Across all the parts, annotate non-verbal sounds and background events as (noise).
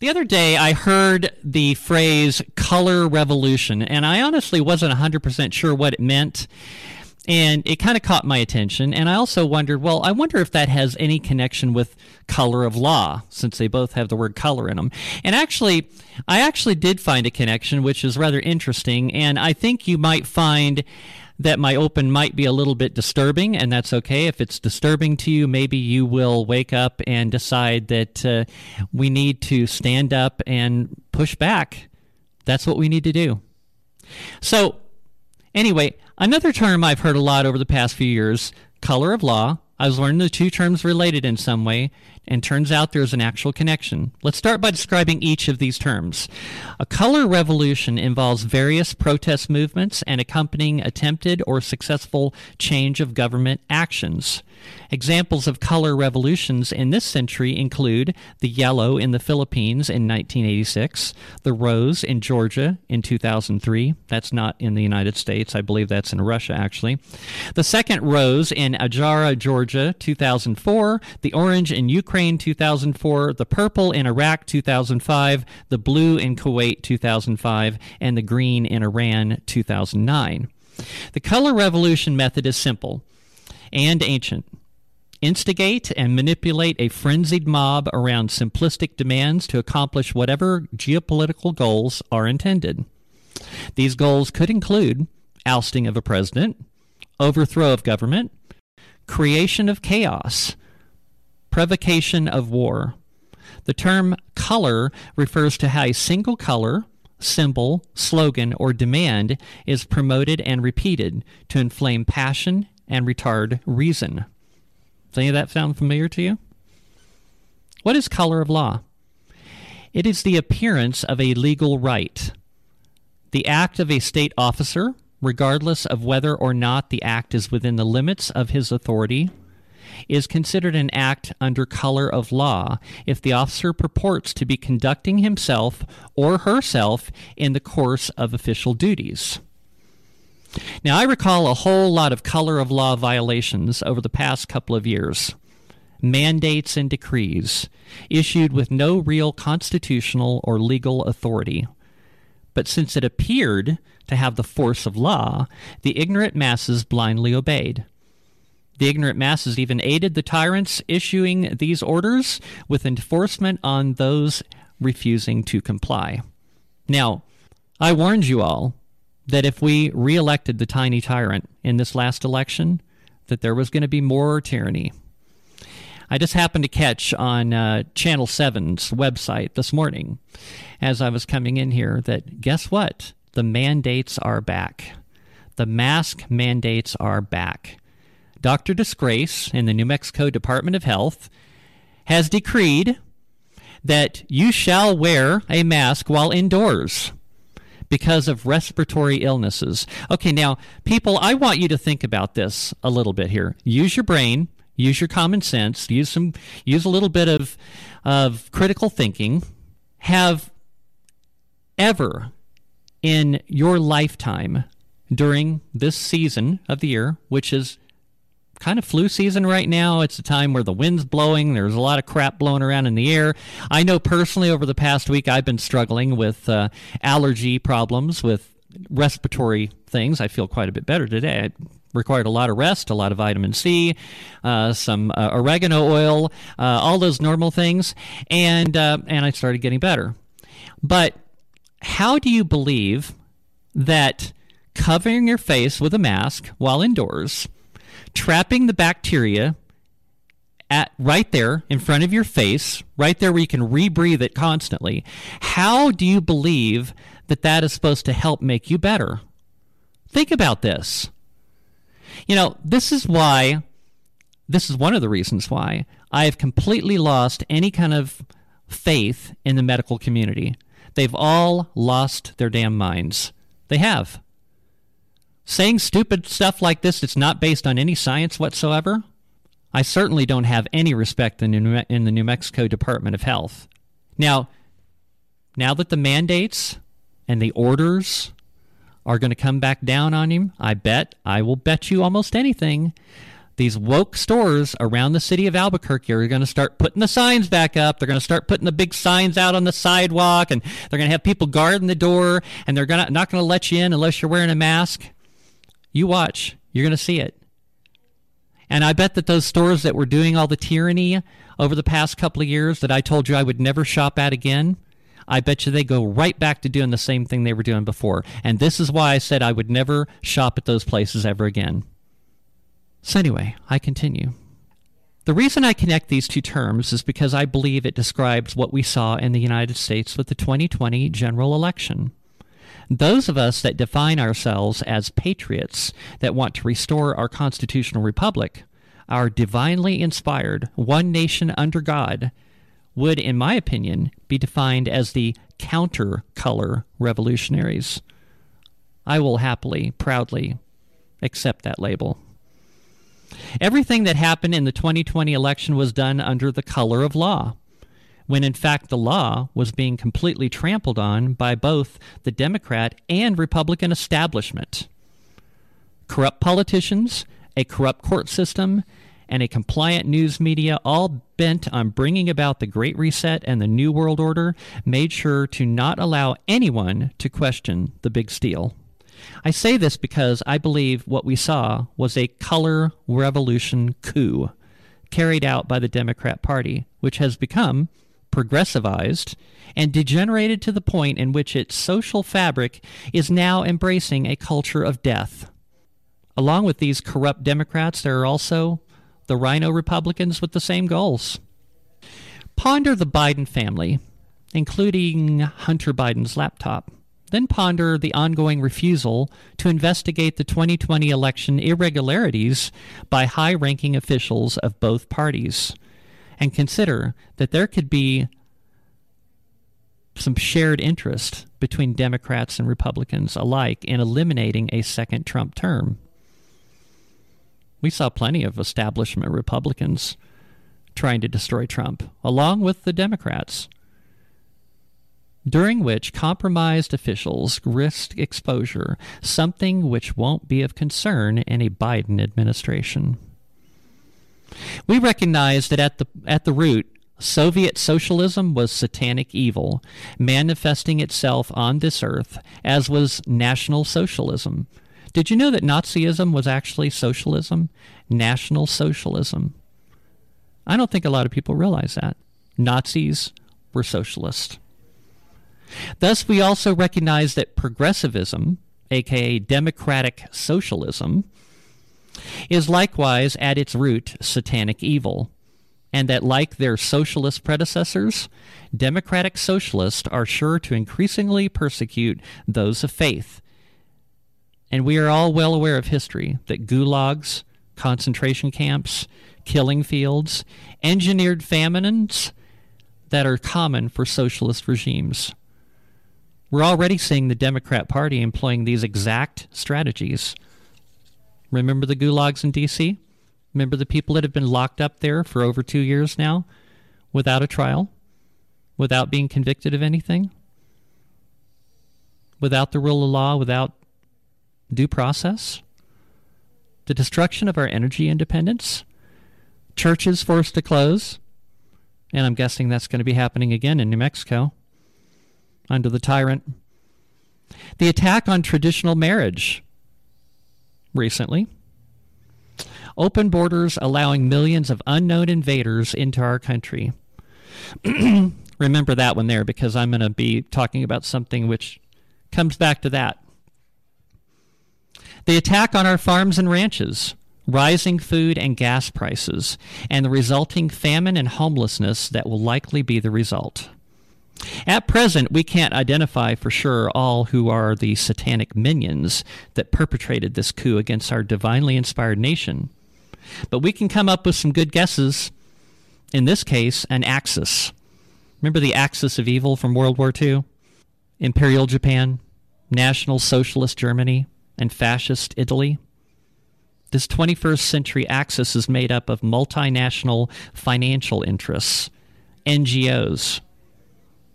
The other day, I heard the phrase color revolution, and I honestly wasn't 100% sure what it meant. And it kind of caught my attention. And I also wondered, well, I wonder if that has any connection with color of law, since they both have the word color in them. And actually, I actually did find a connection, which is rather interesting. And I think you might find that my open might be a little bit disturbing, and that's okay. If it's disturbing to you, maybe you will wake up and decide that uh, we need to stand up and push back. That's what we need to do. So, anyway, another term I've heard a lot over the past few years color of law. I was learning the two terms related in some way, and turns out there's an actual connection. Let's start by describing each of these terms. A color revolution involves various protest movements and accompanying attempted or successful change of government actions. Examples of color revolutions in this century include the yellow in the Philippines in 1986, the rose in Georgia in 2003. That's not in the United States. I believe that's in Russia, actually. The second rose in Adjara, Georgia, 2004, the orange in Ukraine, 2004, the purple in Iraq, 2005, the blue in Kuwait, 2005, and the green in Iran, 2009. The color revolution method is simple and ancient. Instigate and manipulate a frenzied mob around simplistic demands to accomplish whatever geopolitical goals are intended. These goals could include ousting of a president, overthrow of government, creation of chaos, provocation of war. The term color refers to how a single color, symbol, slogan, or demand is promoted and repeated to inflame passion and retard reason. Does any of that sound familiar to you? What is color of law? It is the appearance of a legal right. The act of a state officer, regardless of whether or not the act is within the limits of his authority, is considered an act under color of law if the officer purports to be conducting himself or herself in the course of official duties. Now, I recall a whole lot of color of law violations over the past couple of years. Mandates and decrees issued with no real constitutional or legal authority. But since it appeared to have the force of law, the ignorant masses blindly obeyed. The ignorant masses even aided the tyrants issuing these orders with enforcement on those refusing to comply. Now, I warned you all that if we reelected the tiny tyrant in this last election, that there was going to be more tyranny. I just happened to catch on uh, Channel 7's website this morning as I was coming in here that guess what? The mandates are back. The mask mandates are back. Dr. Disgrace in the New Mexico Department of Health has decreed that you shall wear a mask while indoors because of respiratory illnesses. Okay, now, people, I want you to think about this a little bit here. Use your brain, use your common sense, use some use a little bit of of critical thinking. Have ever in your lifetime during this season of the year, which is kind of flu season right now. It's a time where the wind's blowing. There's a lot of crap blowing around in the air. I know personally over the past week I've been struggling with uh, allergy problems, with respiratory things. I feel quite a bit better today. Required a lot of rest, a lot of vitamin C, uh, some uh, oregano oil, uh, all those normal things, and uh, and I started getting better. But how do you believe that covering your face with a mask while indoors? trapping the bacteria at right there in front of your face, right there where you can rebreathe it constantly. How do you believe that that is supposed to help make you better? Think about this. You know, this is why, this is one of the reasons why I have completely lost any kind of faith in the medical community. They've all lost their damn minds. They have saying stupid stuff like this that's not based on any science whatsoever, I certainly don't have any respect in, in the New Mexico Department of Health. Now, now that the mandates and the orders are going to come back down on him, I bet, I will bet you almost anything, these woke stores around the city of Albuquerque are going to start putting the signs back up. They're going to start putting the big signs out on the sidewalk, and they're going to have people guarding the door, and they're gonna, not going to let you in unless you're wearing a mask. You watch. You're going to see it. And I bet that those stores that were doing all the tyranny over the past couple of years that I told you I would never shop at again, I bet you they go right back to doing the same thing they were doing before. And this is why I said I would never shop at those places ever again. So, anyway, I continue. The reason I connect these two terms is because I believe it describes what we saw in the United States with the 2020 general election. Those of us that define ourselves as patriots that want to restore our constitutional republic, our divinely inspired one nation under God, would, in my opinion, be defined as the counter color revolutionaries. I will happily, proudly accept that label. Everything that happened in the 2020 election was done under the color of law, when in fact the law was being completely trampled on by both the Democrat and Republican establishment. Corrupt politicians, a corrupt court system, and a compliant news media, all bent on bringing about the Great Reset and the New World Order, made sure to not allow anyone to question the big steal. I say this because I believe what we saw was a color revolution coup carried out by the Democrat Party, which has become progressivized and degenerated to the point in which its social fabric is now embracing a culture of death. Along with these corrupt Democrats, there are also the RINO Republicans with the same goals. Ponder the Biden family, including Hunter Biden's laptop. Then ponder the ongoing refusal to investigate the 2020 election irregularities by high ranking officials of both parties. And consider that there could be some shared interest between Democrats and Republicans alike in eliminating a second Trump term. We saw plenty of establishment Republicans trying to destroy Trump, along with the Democrats during which compromised officials risked exposure, something which won't be of concern in a Biden administration. We recognize that at the, at the root, Soviet socialism was satanic evil, manifesting itself on this earth, as was National Socialism. Did you know that Nazism was actually socialism? National Socialism. I don't think a lot of people realize that. Nazis were socialists. Thus, we also recognize that progressivism, aka democratic socialism, is likewise at its root satanic evil, and that, like their socialist predecessors, democratic socialists are sure to increasingly persecute those of faith. And we are all well aware of history that gulags, concentration camps, killing fields, engineered famines that are common for socialist regimes. We're already seeing the Democrat Party employing these exact strategies. Remember the gulags in D.C.? Remember the people that have been locked up there for over two years now without a trial, without being convicted of anything, without the rule of law, without due process? The destruction of our energy independence, churches forced to close, and I'm guessing that's going to be happening again in New Mexico under the tyrant. The attack on traditional marriage recently. Open borders allowing millions of unknown invaders into our country. (clears throat) Remember that one there because I'm going to be talking about something which comes back to that. The attack on our farms and ranches, rising food and gas prices, and the resulting famine and homelessness that will likely be the result. At present, we can't identify for sure all who are the satanic minions that perpetrated this coup against our divinely inspired nation. But we can come up with some good guesses. In this case, an axis. Remember the axis of evil from World War II? Imperial Japan, National Socialist Germany, and Fascist Italy? This 21st century axis is made up of multinational financial interests, NGOs,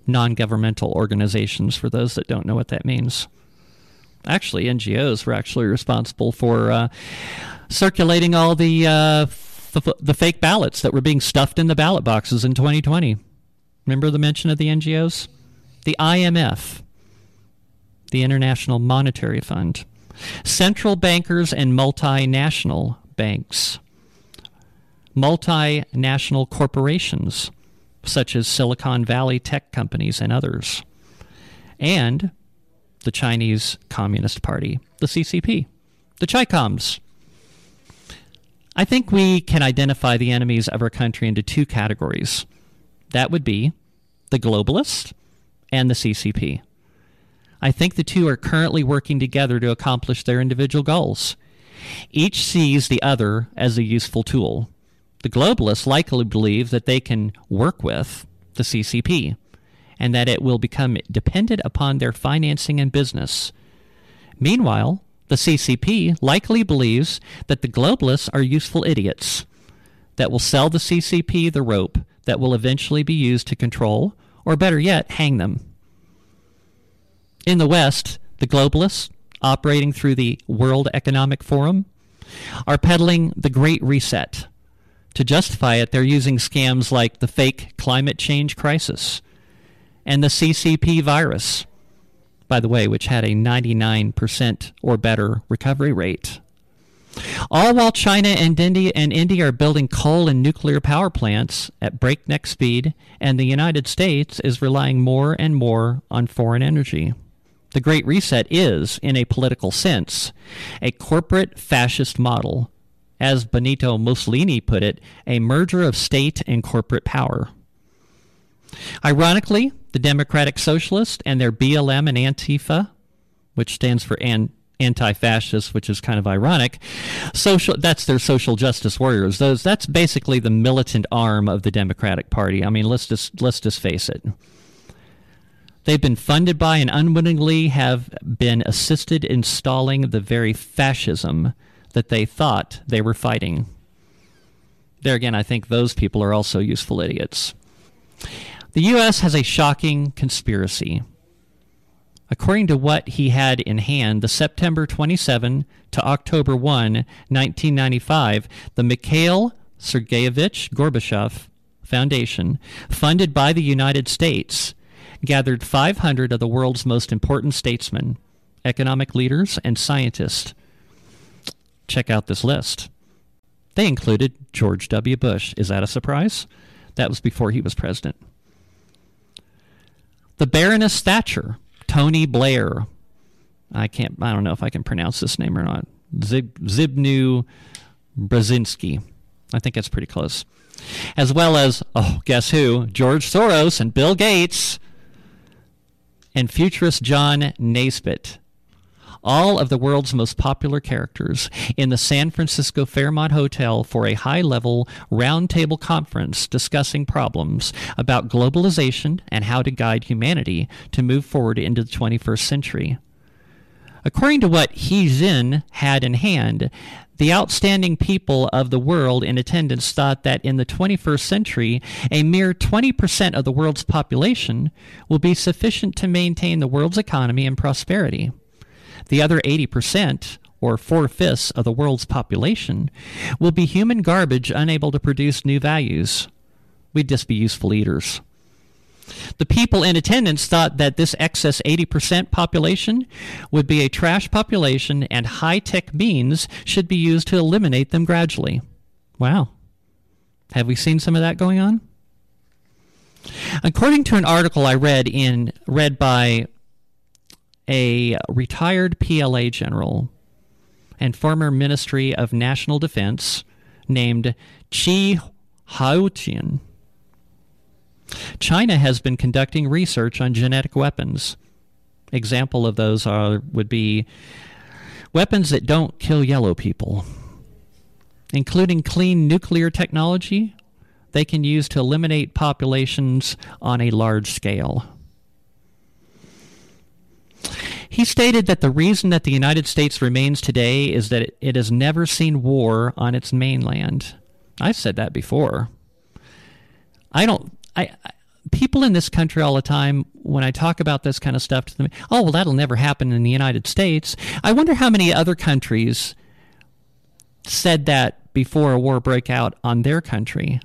non governmental organizations, for those that don't know what that means. Actually, NGOs were actually responsible for uh, circulating all the uh, f- the fake ballots that were being stuffed in the ballot boxes in 2020. Remember the mention of the NGOs? The IMF, the International Monetary Fund, central bankers and multinational banks, multinational corporations such as Silicon Valley tech companies and others, and the Chinese Communist Party, the CCP, the Chicoms. I think we can identify the enemies of our country into two categories. That would be the globalists and the CCP. I think the two are currently working together to accomplish their individual goals. Each sees the other as a useful tool. The globalists likely believe that they can work with the CCP and that it will become dependent upon their financing and business. Meanwhile, the CCP likely believes that the globalists are useful idiots that will sell the CCP the rope that will eventually be used to control, or better yet, hang them. In the West, the globalists, operating through the World Economic Forum, are peddling the Great Reset. To justify it, they're using scams like the fake climate change crisis and the CCP virus, by the way, which had a 99% or better recovery rate. All while China and India, and India are building coal and nuclear power plants at breakneck speed, and the United States is relying more and more on foreign energy. The Great Reset is, in a political sense, a corporate fascist model. As Benito Mussolini put it, a merger of state and corporate power. Ironically, the Democratic Socialists and their BLM and Antifa, which stands for an, anti-fascist, which is kind of ironic. Social that's their social justice warriors. Those that's basically the militant arm of the Democratic Party. I mean, let's just let's just face it. They've been funded by and unwittingly have been assisted in stalling the very fascism that they thought they were fighting. There again, I think those people are also useful idiots. The U.S. has a shocking conspiracy. According to what he had in hand, the September 27 to October 1, 1995, the Mikhail Sergeyevich Gorbachev Foundation, funded by the United States, gathered 500 of the world's most important statesmen, economic leaders, and scientists. Check out this list. They included George W. Bush. Is that a surprise? That was before he was president. The Baroness Thatcher, Tony Blair. I can't. I don't know if I can pronounce this name or not. Zib, Zbigniew Brzezinski. I think that's pretty close. As well as, oh, guess who? George Soros and Bill Gates and futurist John Naisbitt all of the world's most popular characters in the San Francisco Fairmont Hotel for a high level roundtable conference discussing problems about globalization and how to guide humanity to move forward into the 21st century. According to what He Jin had in hand, the outstanding people of the world in attendance thought that in the 21st century, a mere 20% of the world's population will be sufficient to maintain the world's economy and prosperity. The other 80%, or four fifths of the world's population, will be human garbage unable to produce new values. We'd just be useful eaters. The people in attendance thought that this excess 80% population would be a trash population and high tech means should be used to eliminate them gradually. Wow. Have we seen some of that going on? According to an article I read in read by a retired PLA general and former Ministry of National Defense named Chi Haotian. China has been conducting research on genetic weapons. Example of those are would be weapons that don't kill yellow people, including clean nuclear technology they can use to eliminate populations on a large scale. He stated that the reason that the United States remains today is that it, has never seen war on its mainland. I've said that before. I don't. I, I people in this country all the time when I talk about this kind of stuff to them. Oh well, that'll never happen in the United States. I wonder how many other countries said that before a war broke out on their country.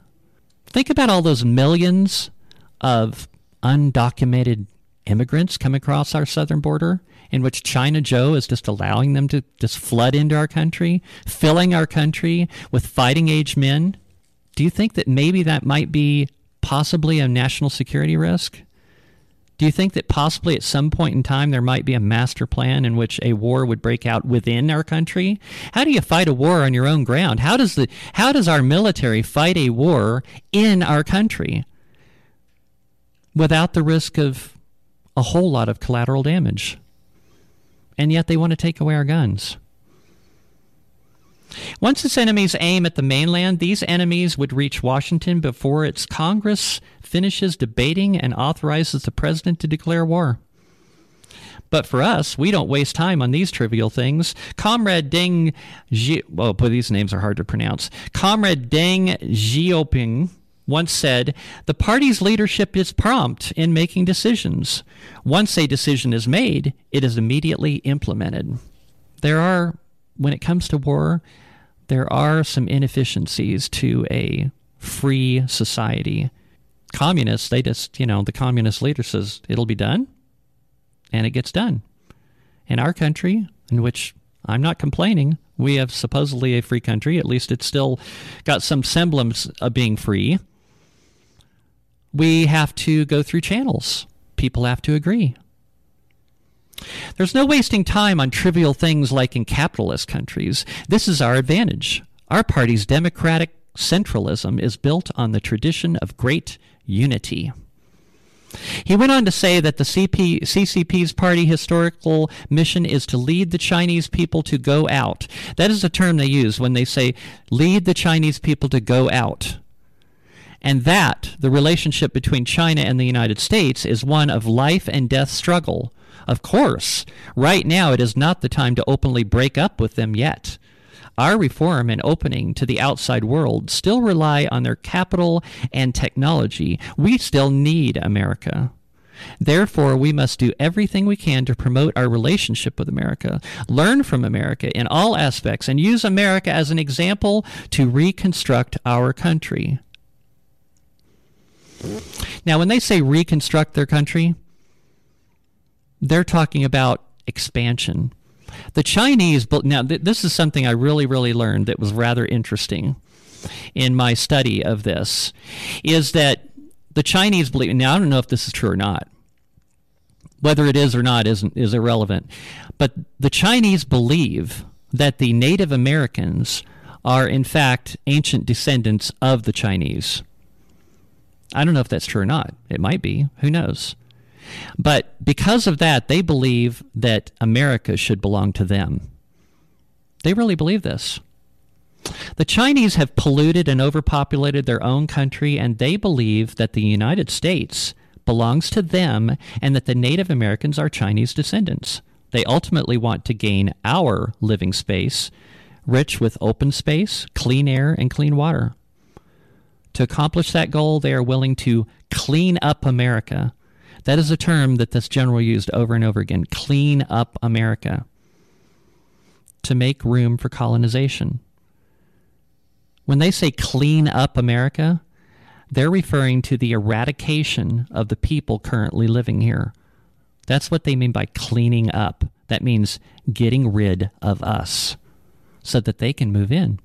Think about all those millions of undocumented immigrants come across our southern border in which China Joe is just allowing them to just flood into our country, filling our country with fighting age men. Do you think that maybe that might be possibly a national security risk? Do you think that possibly at some point in time there might be a master plan in which a war would break out within our country? How do you fight a war on your own ground? How does the how does our military fight a war in our country without the risk of a whole lot of collateral damage? And yet they want to take away our guns. Once its enemies aim at the mainland, these enemies would reach Washington before its Congress finishes debating and authorizes the president to declare war. But for us, we don't waste time on these trivial things. Comrade Deng Xi, oh boy, these names are hard to pronounce. Comrade Deng Xiaoping once said, The party's leadership is prompt in making decisions. Once a decision is made, it is immediately implemented. There are when it comes to war, there are some inefficiencies to a free society. Communists, they just, you know, the communist leader says it'll be done, and it gets done. In our country, in which I'm not complaining, we have supposedly a free country, at least it's still got some semblance of being free. We have to go through channels. People have to agree. There's no wasting time on trivial things like in capitalist countries. This is our advantage. Our party's democratic centralism is built on the tradition of great unity. He went on to say that the CP, CCP's party historical mission is to lead the Chinese people to go out. That is a term they use when they say lead the Chinese people to go out. And that, the relationship between China and the United States, is one of life and death struggle of course, right now it is not the time to openly break up with them yet. Our reform and opening to the outside world still rely on their capital and technology. We still need America. Therefore, we must do everything we can to promote our relationship with America, learn from America in all aspects, and use America as an example to reconstruct our country. Now, when they say reconstruct their country, they're talking about expansion. The Chinese, now this is something I really, really learned that was rather interesting in my study of this, is that the Chinese believe, now I don't know if this is true or not, whether it is or not isn't, is irrelevant, but the Chinese believe that the Native Americans are in fact ancient descendants of the Chinese. I don't know if that's true or not. It might be. Who knows? But because of that, they believe that America should belong to them. They really believe this. The Chinese have polluted and overpopulated their own country, and they believe that the United States belongs to them and that the Native Americans are Chinese descendants. They ultimately want to gain our living space, rich with open space, clean air, and clean water. To accomplish that goal, they are willing to clean up America that is a term that this general used over and over again clean up America to make room for colonization. When they say clean up America, they're referring to the eradication of the people currently living here. That's what they mean by cleaning up. That means getting rid of us so that they can move in.